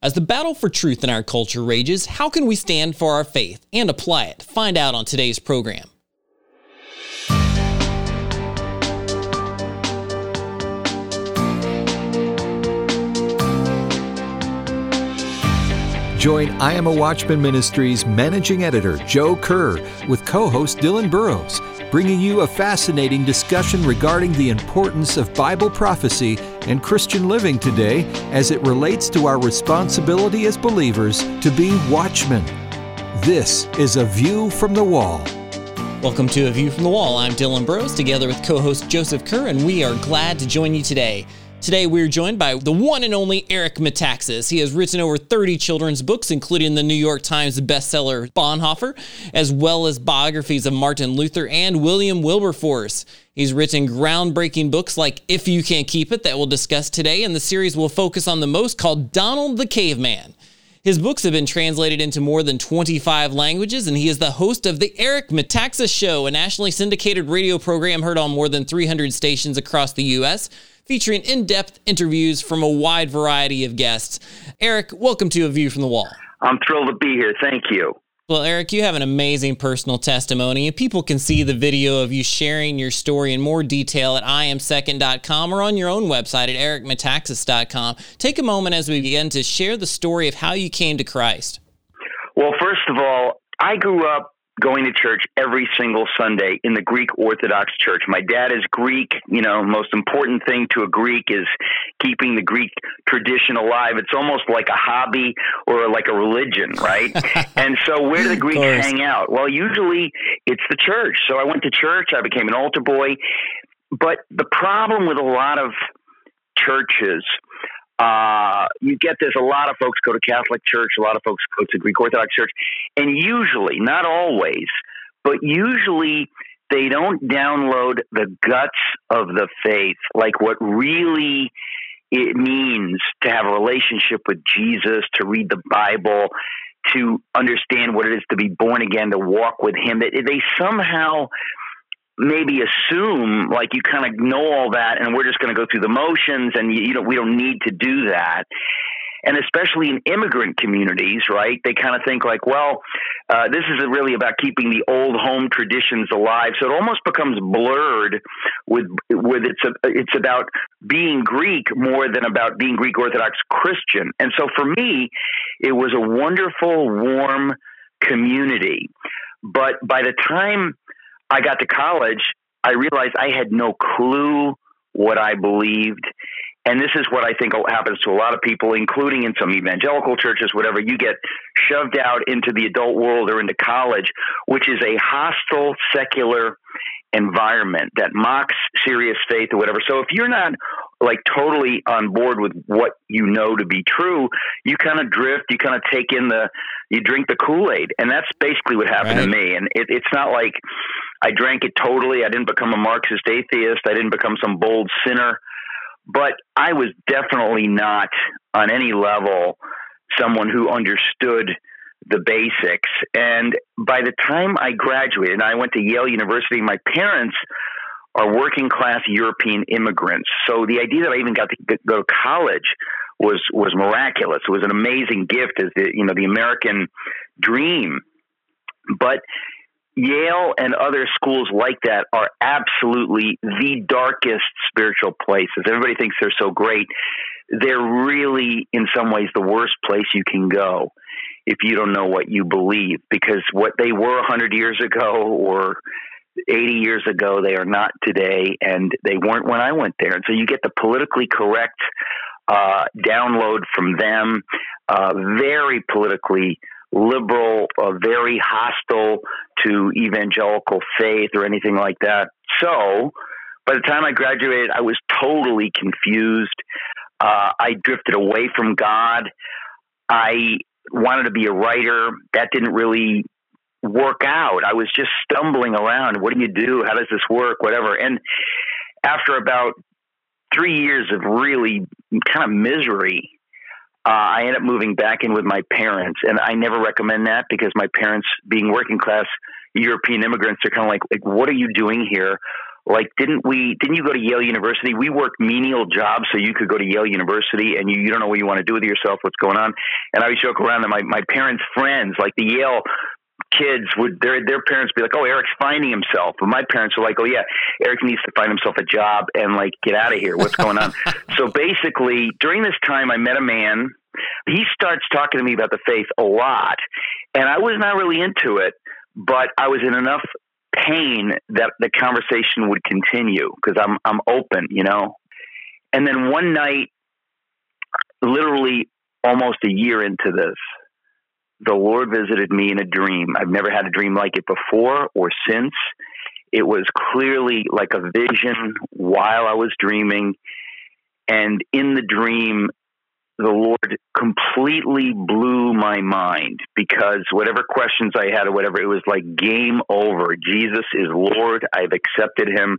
As the battle for truth in our culture rages, how can we stand for our faith and apply it? Find out on today's program. Join I Am a Watchman Ministries managing editor Joe Kerr with co host Dylan Burrows, bringing you a fascinating discussion regarding the importance of Bible prophecy and Christian living today as it relates to our responsibility as believers to be watchmen. This is A View from the Wall. Welcome to A View from the Wall. I'm Dylan Burrows together with co host Joseph Kerr, and we are glad to join you today. Today, we're joined by the one and only Eric Metaxas. He has written over 30 children's books, including the New York Times bestseller Bonhoeffer, as well as biographies of Martin Luther and William Wilberforce. He's written groundbreaking books like If You Can't Keep It, that we'll discuss today, and the series we'll focus on the most called Donald the Caveman. His books have been translated into more than 25 languages, and he is the host of The Eric Metaxas Show, a nationally syndicated radio program heard on more than 300 stations across the U.S featuring in depth interviews from a wide variety of guests. Eric, welcome to A View from the Wall. I'm thrilled to be here. Thank you. Well, Eric, you have an amazing personal testimony, and people can see the video of you sharing your story in more detail at iamsecond.com or on your own website at ericmetaxas.com. Take a moment as we begin to share the story of how you came to Christ. Well, first of all, I grew up going to church every single Sunday in the Greek Orthodox Church. My dad is Greek. You know, most important thing to a Greek is keeping the Greek tradition alive. It's almost like a hobby or like a religion, right? and so, where do the Greeks hang out? Well, usually it's the church. So I went to church. I became an altar boy. But the problem with a lot of churches uh, you get this. A lot of folks go to Catholic Church. A lot of folks go to Greek Orthodox Church, and usually, not always, but usually, they don't download the guts of the faith, like what really it means to have a relationship with Jesus, to read the Bible, to understand what it is to be born again, to walk with Him. They, they somehow maybe assume like you kind of know all that and we're just going to go through the motions and you, you know we don't need to do that. And especially in immigrant communities right they kind of think like well uh, this is really about keeping the old home traditions alive. So it almost becomes blurred with with it's a, it's about being greek more than about being greek orthodox christian. And so for me it was a wonderful warm community. But by the time I got to college, I realized I had no clue what I believed. And this is what I think happens to a lot of people, including in some evangelical churches, whatever. You get shoved out into the adult world or into college, which is a hostile, secular environment that mocks serious faith or whatever. So if you're not like totally on board with what you know to be true, you kind of drift, you kind of take in the, you drink the Kool Aid. And that's basically what happened right. to me. And it, it's not like I drank it totally. I didn't become a Marxist atheist. I didn't become some bold sinner. But I was definitely not on any level someone who understood the basics. And by the time I graduated, and I went to Yale University, my parents are working class European immigrants. So the idea that I even got to go to college was was miraculous. It was an amazing gift as the you know the American dream. But Yale and other schools like that are absolutely the darkest spiritual places. Everybody thinks they're so great. They're really, in some ways, the worst place you can go if you don't know what you believe because what they were 100 years ago or 80 years ago, they are not today, and they weren't when I went there. And so you get the politically correct uh, download from them, uh, very politically liberal, uh, very hostile to evangelical faith or anything like that. So by the time I graduated, I was totally confused. Uh, I drifted away from God. I wanted to be a writer. That didn't really work out. I was just stumbling around. What do you do? How does this work? Whatever. And after about three years of really kind of misery, uh, I ended up moving back in with my parents. And I never recommend that because my parents, being working class European immigrants, are kind of like, like, what are you doing here? like didn't we didn't you go to Yale University? We worked menial jobs so you could go to Yale University and you, you don't know what you want to do with yourself, what's going on. And I would joke around that my, my parents' friends, like the Yale kids would their their parents be like, "Oh, Eric's finding himself," but my parents were like, "Oh yeah, Eric needs to find himself a job and like get out of here. What's going on?" so basically, during this time, I met a man. He starts talking to me about the faith a lot, and I was not really into it, but I was in enough pain that the conversation would continue because I'm I'm open, you know. And then one night, literally almost a year into this, the Lord visited me in a dream. I've never had a dream like it before or since. It was clearly like a vision while I was dreaming. And in the dream, the Lord completely blew my mind because whatever questions I had or whatever, it was like game over. Jesus is Lord. I've accepted him.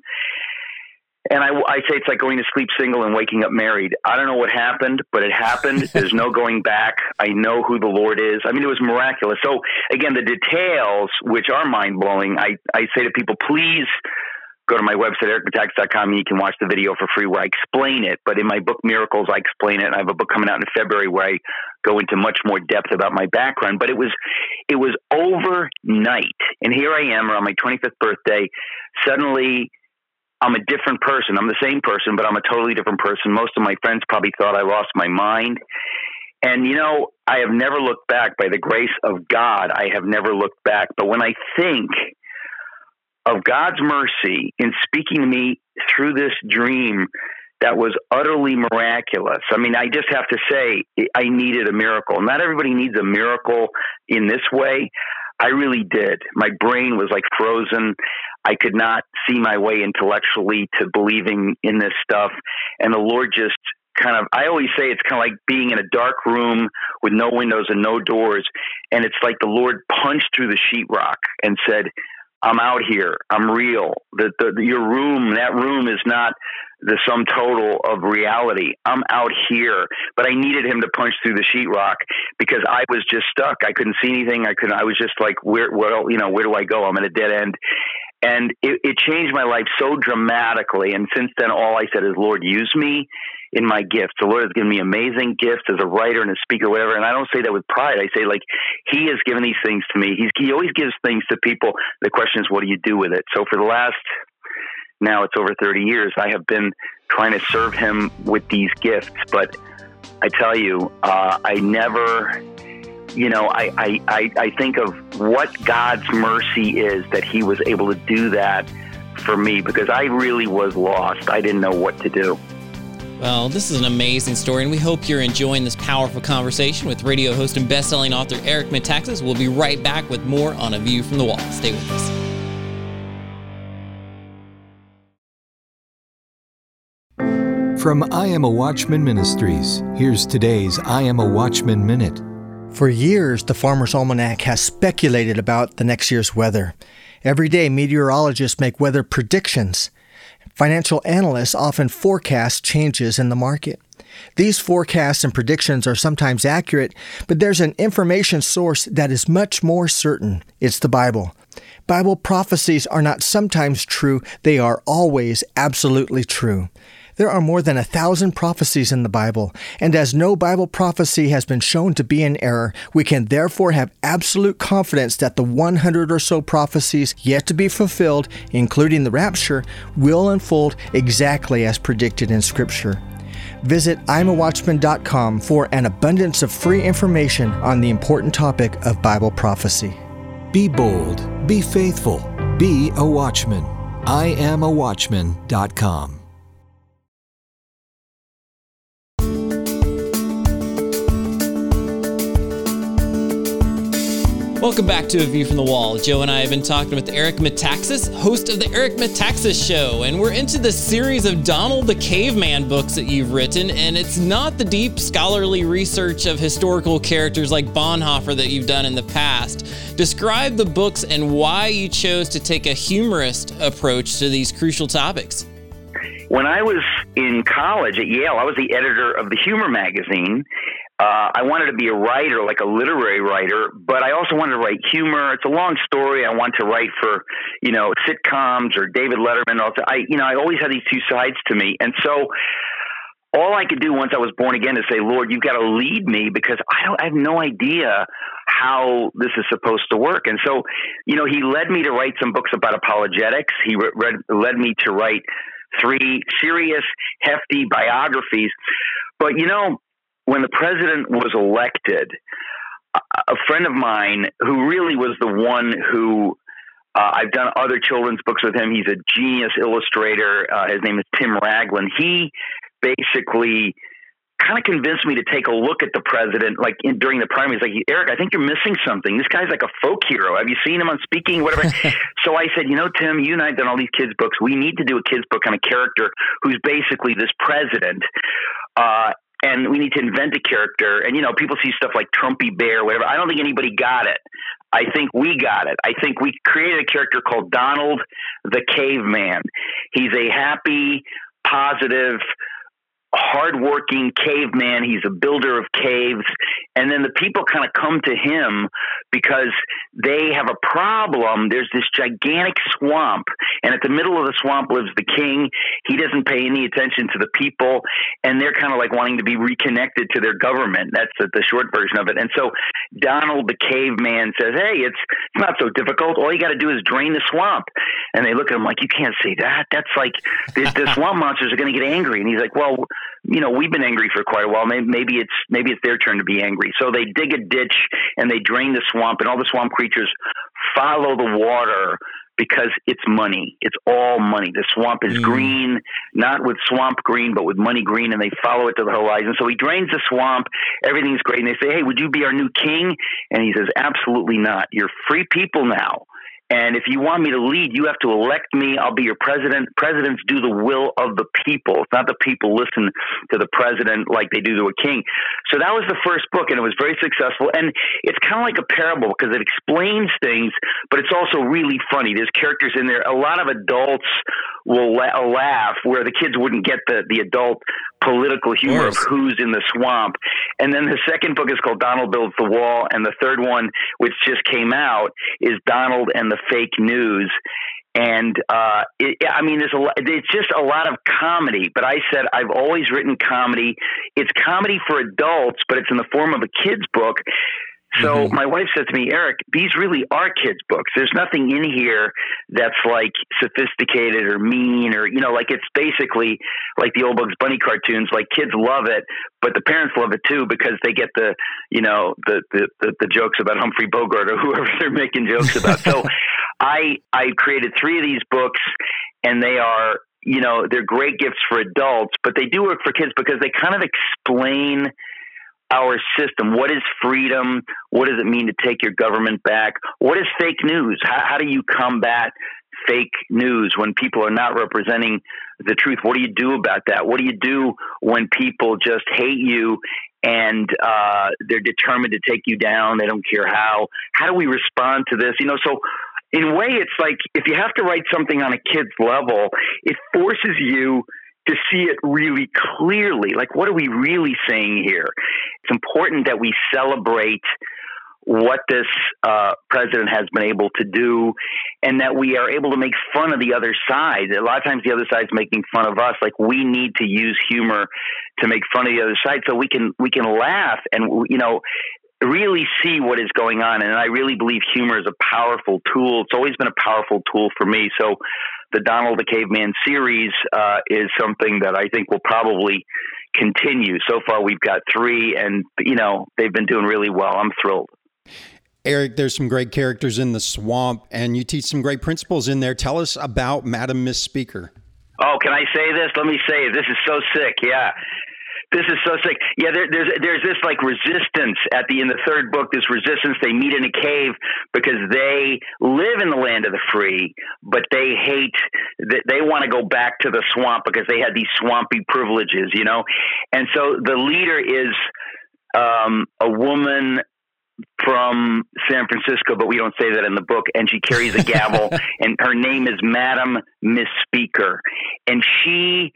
And I, I say it's like going to sleep single and waking up married. I don't know what happened, but it happened. There's no going back. I know who the Lord is. I mean, it was miraculous. So again, the details, which are mind blowing, I, I say to people, please go to my website, ericmetaxas.com, and you can watch the video for free where I explain it. But in my book, Miracles, I explain it. And I have a book coming out in February where I go into much more depth about my background. But it was, it was overnight. And here I am around my 25th birthday. Suddenly, I'm a different person. I'm the same person, but I'm a totally different person. Most of my friends probably thought I lost my mind. And, you know, I have never looked back by the grace of God. I have never looked back. But when I think of God's mercy in speaking to me through this dream that was utterly miraculous, I mean, I just have to say, I needed a miracle. Not everybody needs a miracle in this way. I really did. My brain was like frozen. I could not see my way intellectually to believing in this stuff. And the Lord just kind of, I always say it's kind of like being in a dark room with no windows and no doors. And it's like the Lord punched through the sheetrock and said, I'm out here. I'm real. The, your room, that room is not the sum total of reality. I'm out here, but I needed him to punch through the sheetrock because I was just stuck. I couldn't see anything. I couldn't. I was just like, where, well, you know, where do I go? I'm at a dead end. And it, it changed my life so dramatically. And since then, all I said is, Lord, use me in my gifts. The Lord has given me amazing gifts as a writer and a speaker, whatever. And I don't say that with pride. I say like He has given these things to me. He's, he always gives things to people. The question is, what do you do with it? So for the last now it's over 30 years, I have been trying to serve Him with these gifts. But I tell you, uh, I never you know, I, I, I, I think of what God's mercy is that He was able to do that for me because I really was lost. I didn't know what to do. Well, this is an amazing story, and we hope you're enjoying this powerful conversation with radio host and best-selling author Eric Metaxas. We'll be right back with more on A View from the Wall. Stay with us. From I Am a Watchman Ministries, here's today's I Am a Watchman Minute. For years, the Farmer's Almanac has speculated about the next year's weather. Every day, meteorologists make weather predictions. Financial analysts often forecast changes in the market. These forecasts and predictions are sometimes accurate, but there's an information source that is much more certain. It's the Bible. Bible prophecies are not sometimes true, they are always absolutely true. There are more than a thousand prophecies in the Bible, and as no Bible prophecy has been shown to be in error, we can therefore have absolute confidence that the 100 or so prophecies yet to be fulfilled, including the rapture, will unfold exactly as predicted in Scripture. Visit imawatchman.com for an abundance of free information on the important topic of Bible prophecy. Be bold, be faithful, be a watchman. IamAwatchman.com. Welcome back to A View from the Wall. Joe and I have been talking with Eric Metaxas, host of The Eric Metaxas Show, and we're into the series of Donald the Caveman books that you've written, and it's not the deep scholarly research of historical characters like Bonhoeffer that you've done in the past. Describe the books and why you chose to take a humorist approach to these crucial topics. When I was in college at Yale, I was the editor of the Humor magazine, uh, I wanted to be a writer, like a literary writer, but I also wanted to write humor. It's a long story. I want to write for, you know, sitcoms or David Letterman. I, you know, I always had these two sides to me, and so all I could do once I was born again is say, Lord, you've got to lead me because I don't, I have no idea how this is supposed to work. And so, you know, he led me to write some books about apologetics. He read, led me to write three serious, hefty biographies. But, you know, when the president was elected, a friend of mine who really was the one who uh, I've done other children's books with him. He's a genius illustrator. Uh, his name is Tim Raglin. He basically kind of convinced me to take a look at the president, like in, during the primaries. Like, Eric, I think you're missing something. This guy's like a folk hero. Have you seen him on speaking, whatever? so I said, you know, Tim, you and I have done all these kids' books. We need to do a kids' book on a character who's basically this president. Uh, and we need to invent a character. And you know, people see stuff like Trumpy Bear, whatever. I don't think anybody got it. I think we got it. I think we created a character called Donald the Caveman. He's a happy, positive, hardworking caveman. He's a builder of caves. And then the people kind of come to him because they have a problem. There's this gigantic swamp, and at the middle of the swamp lives the king. He doesn't pay any attention to the people, and they're kind of like wanting to be reconnected to their government. That's the, the short version of it. And so Donald the caveman says, Hey, it's, it's not so difficult. All you got to do is drain the swamp. And they look at him like, You can't say that. That's like the, the swamp monsters are going to get angry. And he's like, Well, you know, we've been angry for quite a while. Maybe, maybe it's maybe it's their turn to be angry. So they dig a ditch and they drain the swamp, and all the swamp creatures follow the water because it's money. It's all money. The swamp is mm. green, not with swamp green, but with money green, and they follow it to the horizon. So he drains the swamp. Everything's great. And they say, Hey, would you be our new king? And he says, Absolutely not. You're free people now. And if you want me to lead, you have to elect me. I'll be your president. Presidents do the will of the people. It's not the people listen to the president like they do to a king. So that was the first book, and it was very successful. And it's kind of like a parable because it explains things, but it's also really funny. There's characters in there. A lot of adults will la- laugh where the kids wouldn't get the, the adult political humor of, of who's in the swamp. And then the second book is called Donald Builds the Wall, and the third one, which just came out, is Donald and the Fake News. And uh, it, I mean, there's a lot, it's just a lot of comedy. But I said I've always written comedy. It's comedy for adults, but it's in the form of a kids book. So mm-hmm. my wife said to me, Eric, these really are kids' books. There's nothing in here that's like sophisticated or mean or, you know, like it's basically like the old Bugs Bunny cartoons. Like kids love it, but the parents love it too because they get the, you know, the, the, the, the jokes about Humphrey Bogart or whoever they're making jokes about. so I, I created three of these books and they are, you know, they're great gifts for adults, but they do work for kids because they kind of explain – our system. What is freedom? What does it mean to take your government back? What is fake news? How, how, do you combat fake news when people are not representing the truth? What do you do about that? What do you do when people just hate you and uh, they're determined to take you down? They don't care how. How do we respond to this? You know, so in a way, it's like if you have to write something on a kid's level, it forces you to see it really clearly. Like, what are we really saying here? It's important that we celebrate what this uh, president has been able to do and that we are able to make fun of the other side. A lot of times the other side's making fun of us. Like we need to use humor to make fun of the other side so we can we can laugh and you know really see what is going on and I really believe humor is a powerful tool. It's always been a powerful tool for me. So the Donald the Caveman series uh, is something that I think will probably continue. So far, we've got three, and you know they've been doing really well. I'm thrilled. Eric, there's some great characters in the swamp, and you teach some great principles in there. Tell us about Madam Miss Speaker. Oh, can I say this? Let me say it. This is so sick. Yeah this is so sick. Yeah, there, there's there's this like resistance at the in the third book. This resistance. They meet in a cave because they live in the land of the free, but they hate. They, they want to go back to the swamp because they had these swampy privileges, you know. And so the leader is um, a woman from San Francisco, but we don't say that in the book. And she carries a gavel, and her name is Madam Miss Speaker, and she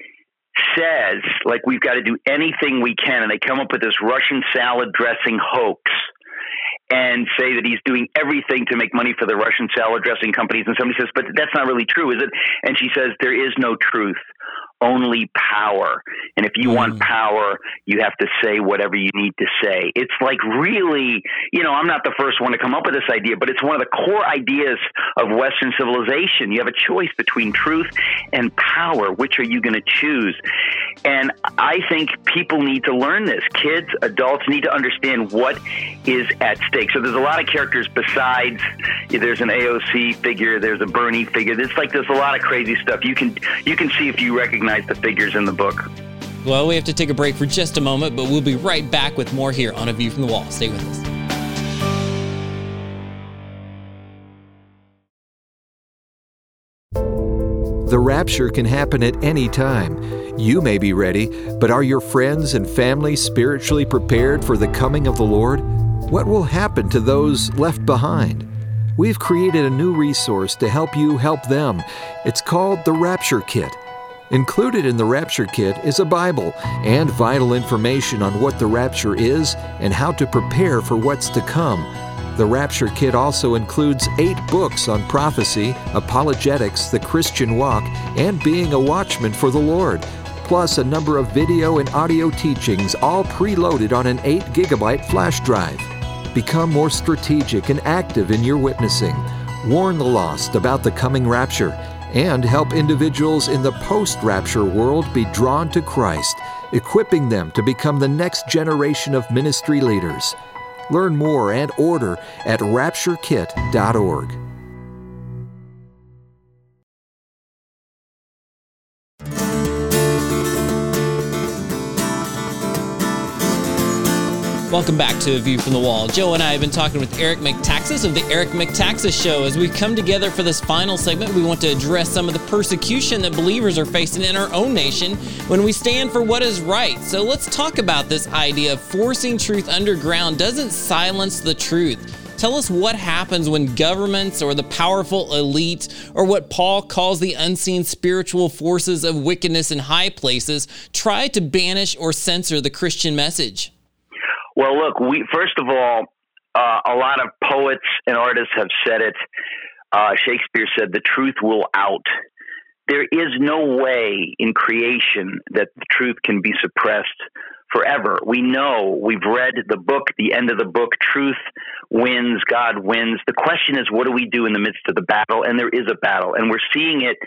says like we've got to do anything we can, and they come up with this Russian salad dressing hoax and say that he's doing everything to make money for the Russian salad dressing companies. And somebody says, but that's not really true, is it? And she says, there is no truth only power. And if you mm. want power, you have to say whatever you need to say. It's like really, you know, I'm not the first one to come up with this idea, but it's one of the core ideas of Western civilization. You have a choice between truth and power. Which are you going to choose? And I think people need to learn this. Kids, adults need to understand what is at stake. So there's a lot of characters besides there's an AOC figure, there's a Bernie figure. It's like there's a lot of crazy stuff. You can you can see if you recognize recognize the figures in the book. Well, we have to take a break for just a moment, but we'll be right back with more here on A View from the Wall. Stay with us. The rapture can happen at any time. You may be ready, but are your friends and family spiritually prepared for the coming of the Lord? What will happen to those left behind? We've created a new resource to help you help them. It's called the Rapture Kit. Included in the Rapture Kit is a Bible and vital information on what the rapture is and how to prepare for what's to come. The Rapture Kit also includes eight books on prophecy, apologetics, the Christian walk, and being a watchman for the Lord, plus a number of video and audio teachings, all preloaded on an 8 gigabyte flash drive. Become more strategic and active in your witnessing. Warn the lost about the coming rapture and help individuals in the post rapture world be drawn to Christ, equipping them to become the next generation of ministry leaders. Learn more and order at rapturekit.org. Welcome back to A View from the Wall. Joe and I have been talking with Eric Metaxas of the Eric Metaxas Show. As we come together for this final segment, we want to address some of the persecution that believers are facing in our own nation when we stand for what is right. So let's talk about this idea of forcing truth underground doesn't silence the truth. Tell us what happens when governments or the powerful elite, or what Paul calls the unseen spiritual forces of wickedness in high places, try to banish or censor the Christian message. Well, look, we first of all, uh, a lot of poets and artists have said it. Uh, Shakespeare said, "The truth will out." There is no way in creation that the truth can be suppressed forever. We know, we've read the book, the end of the book, truth wins, God wins. The question is, what do we do in the midst of the battle? And there is a battle, and we're seeing it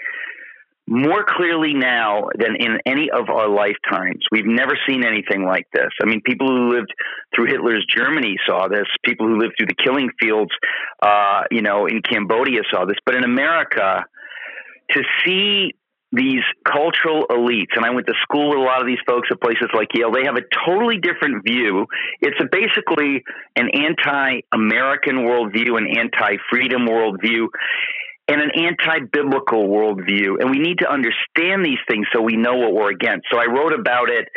more clearly now than in any of our lifetimes. We've never seen anything like this. I mean, people who lived through Hitler's Germany saw this. People who lived through the killing fields, uh, you know, in Cambodia saw this. But in America, to see these cultural elites, and I went to school with a lot of these folks at places like Yale, they have a totally different view. It's basically an anti American worldview, an anti freedom worldview and an anti-biblical worldview. And we need to understand these things so we know what we're against. So I wrote about it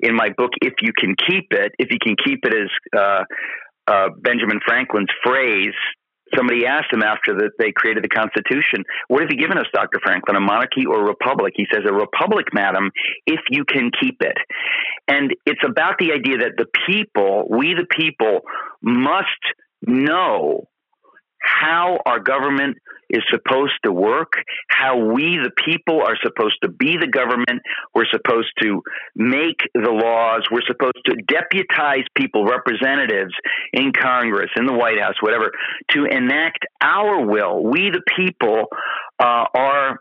in my book, If You Can Keep It. If you can keep it as uh, uh, Benjamin Franklin's phrase. Somebody asked him after that they created the Constitution, what have you given us, Dr. Franklin, a monarchy or a republic? He says, a republic, madam, if you can keep it. And it's about the idea that the people, we the people, must know how our government is supposed to work, how we, the people, are supposed to be the government. We're supposed to make the laws. We're supposed to deputize people, representatives in Congress, in the White House, whatever, to enact our will. We, the people, uh, are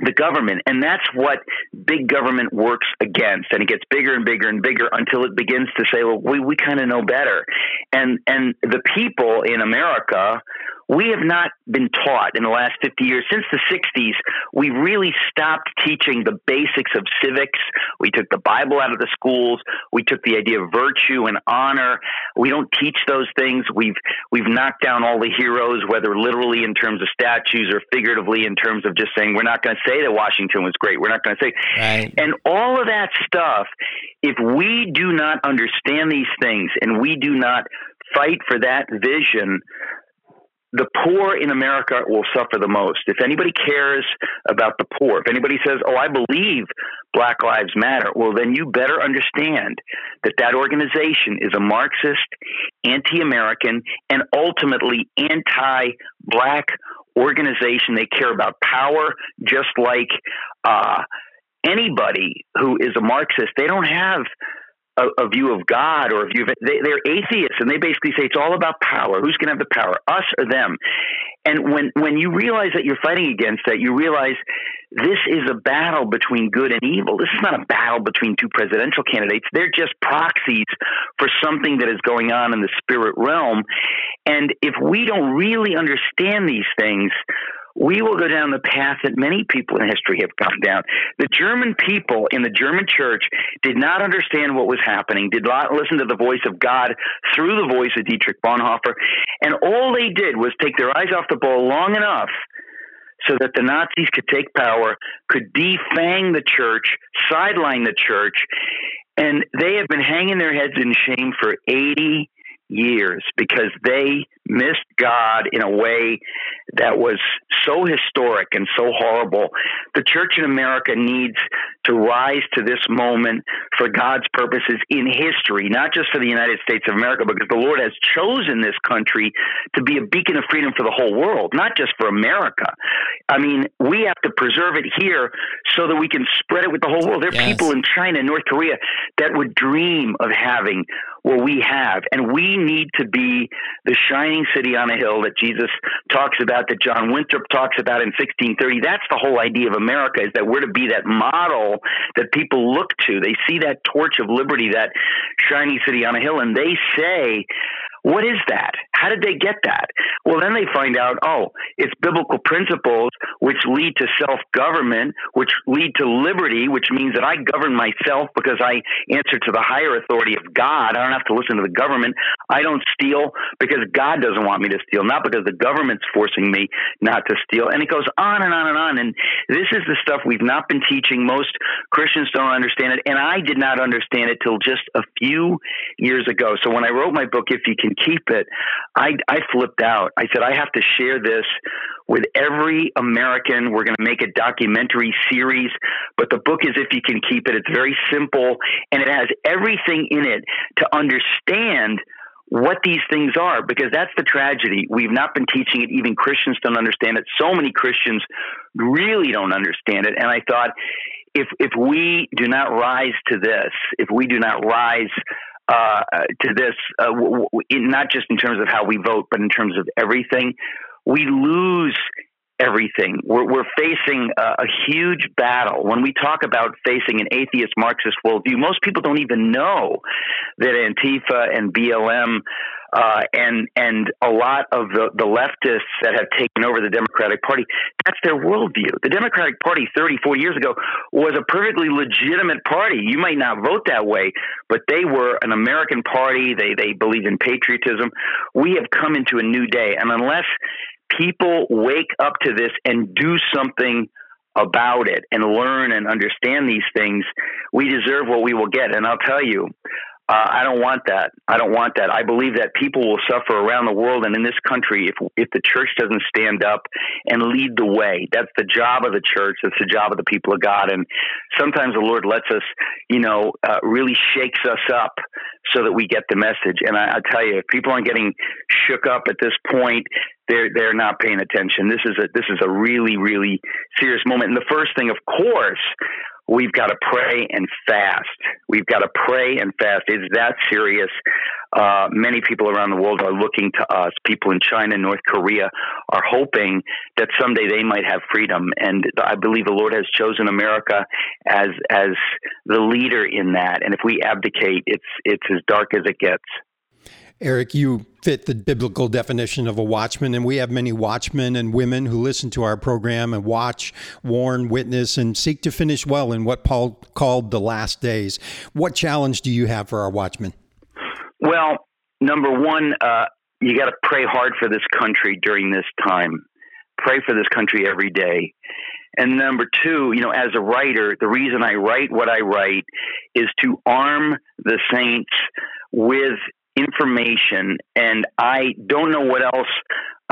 the government. And that's what big government works against. And it gets bigger and bigger and bigger until it begins to say, well, we, we kind of know better. And, and the people in America we have not been taught in the last 50 years since the 60s we really stopped teaching the basics of civics. We took the bible out of the schools. We took the idea of virtue and honor. We don't teach those things. We've we've knocked down all the heroes whether literally in terms of statues or figuratively in terms of just saying we're not going to say that washington was great. We're not going to say right. and all of that stuff if we do not understand these things and we do not fight for that vision the poor in America will suffer the most. If anybody cares about the poor, if anybody says, "Oh, I believe Black Lives Matter," well, then you better understand that that organization is a Marxist, anti-American, and ultimately anti-black organization. They care about power, just like uh, anybody who is a Marxist. They don't have a, a, view of God or a view of they, they're atheists and they basically say it's all about power. Who's going to have the power, us or them? And when when you realize that you're fighting against that, you realize this is a battle between good and evil. This is not a battle between two presidential candidates. They're just proxies for something that is going on in the spirit realm. And if we don't really understand these things, we will go down the path that many people in history have gone down. The German people in the German church did not understand what was happening, did not listen to the voice of God through the voice of Dietrich Bonhoeffer, and all they did was take their eyes off the ball long enough so that the Nazis could take power, could defang the church, sideline the church, and they have been hanging their heads in shame for 80 years because they missed God in a way that was so historic and so horrible. The church in America needs to rise to this moment for God's purposes in history, not just for the United States of America, because the Lord has chosen this country to be a beacon of freedom for the whole world, not just for America. I mean, we have to preserve it here so that we can spread it with the whole world. There are yes. people in China and North Korea that would dream of having what we have, and we need to be the shining city on a hill that Jesus talks about, that John Winthrop talks about in 1630. That's the whole idea of America, is that we're to be that model that people look to. They see that torch of liberty, that shiny city on a hill, and they say, what is that? How did they get that? Well, then they find out, oh, it's biblical principles which lead to self government, which lead to liberty, which means that I govern myself because I answer to the higher authority of God. I don't have to listen to the government. I don't steal because God doesn't want me to steal, not because the government's forcing me not to steal. And it goes on and on and on. And this is the stuff we've not been teaching. Most Christians don't understand it. And I did not understand it till just a few years ago. So when I wrote my book, If You Can keep it, I, I flipped out. I said, I have to share this with every American. We're going to make a documentary series, but the book is If You Can Keep It. It's very simple and it has everything in it to understand what these things are because that's the tragedy. We've not been teaching it. Even Christians don't understand it. So many Christians really don't understand it. And I thought, if if we do not rise to this, if we do not rise uh, to this, uh, w- w- not just in terms of how we vote, but in terms of everything, we lose everything. We're, we're facing a, a, huge battle. When we talk about facing an atheist Marxist worldview, most people don't even know that Antifa and BLM uh, and and a lot of the, the leftists that have taken over the Democratic Party, that's their worldview. The Democratic Party 30, 40 years ago was a perfectly legitimate party. You might not vote that way, but they were an American party. They they believe in patriotism. We have come into a new day, and unless people wake up to this and do something about it and learn and understand these things, we deserve what we will get. And I'll tell you, uh, I don't want that. I don't want that. I believe that people will suffer around the world and in this country if if the church doesn't stand up and lead the way. That's the job of the church. That's the job of the people of God. And sometimes the Lord lets us, you know, uh, really shakes us up so that we get the message. And I, I tell you, if people aren't getting shook up at this point, they're they're not paying attention. This is a this is a really really serious moment. And the first thing, of course, we've got to pray and fast. We've got to pray and fast. It's that serious. Uh, many people around the world are looking to us. People in China, North Korea are hoping that someday they might have freedom. And I believe the Lord has chosen America as as the leader in that. And if we abdicate, it's it's as dark as it gets. Eric, you fit the biblical definition of a watchman, and we have many watchmen and women who listen to our program and watch, warn, witness, and seek to finish well in what Paul called the last days. What challenge do you have for our watchmen? Well, number one, uh, you got to pray hard for this country during this time. Pray for this country every day. And number two, you know, as a writer, the reason I write what I write is to arm the saints with information, and I don't know what else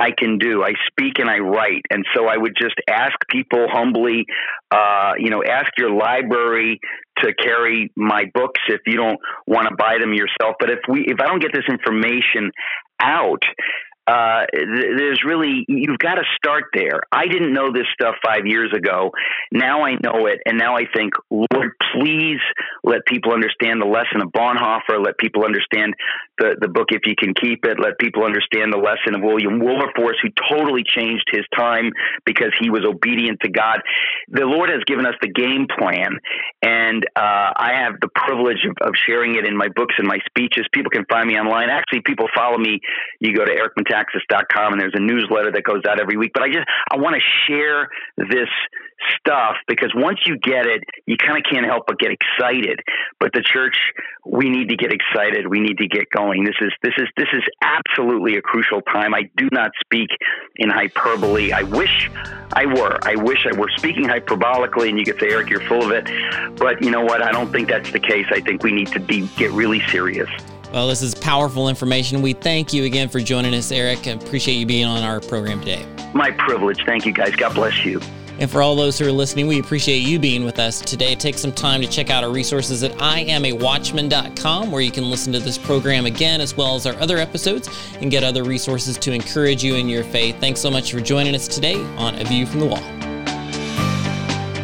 I can do. I speak and I write. And so I would just ask people humbly, uh, you know, ask your library to carry my books if you don't want to buy them yourself. But if we, if I don't get this information out, uh, there's really you've got to start there. I didn't know this stuff five years ago. Now I know it, and now I think, Lord, please let people understand the lesson of Bonhoeffer. Let people understand the the book if you can keep it. Let people understand the lesson of William Wilberforce, who totally changed his time because he was obedient to God. The Lord has given us the game plan, and uh, I have the privilege of, of sharing it in my books and my speeches. People can find me online. Actually, people follow me. You go to Eric taxes.com and there's a newsletter that goes out every week. But I just I want to share this stuff because once you get it, you kind of can't help but get excited. But the church, we need to get excited. We need to get going. This is this is this is absolutely a crucial time. I do not speak in hyperbole. I wish I were. I wish I were speaking hyperbolically, and you could say, Eric, you're full of it. But you know what? I don't think that's the case. I think we need to be get really serious. Well, this is powerful information. We thank you again for joining us, Eric. I appreciate you being on our program today. My privilege. Thank you, guys. God bless you. And for all those who are listening, we appreciate you being with us today. Take some time to check out our resources at iamawatchman.com, where you can listen to this program again, as well as our other episodes, and get other resources to encourage you in your faith. Thanks so much for joining us today on A View from the Wall.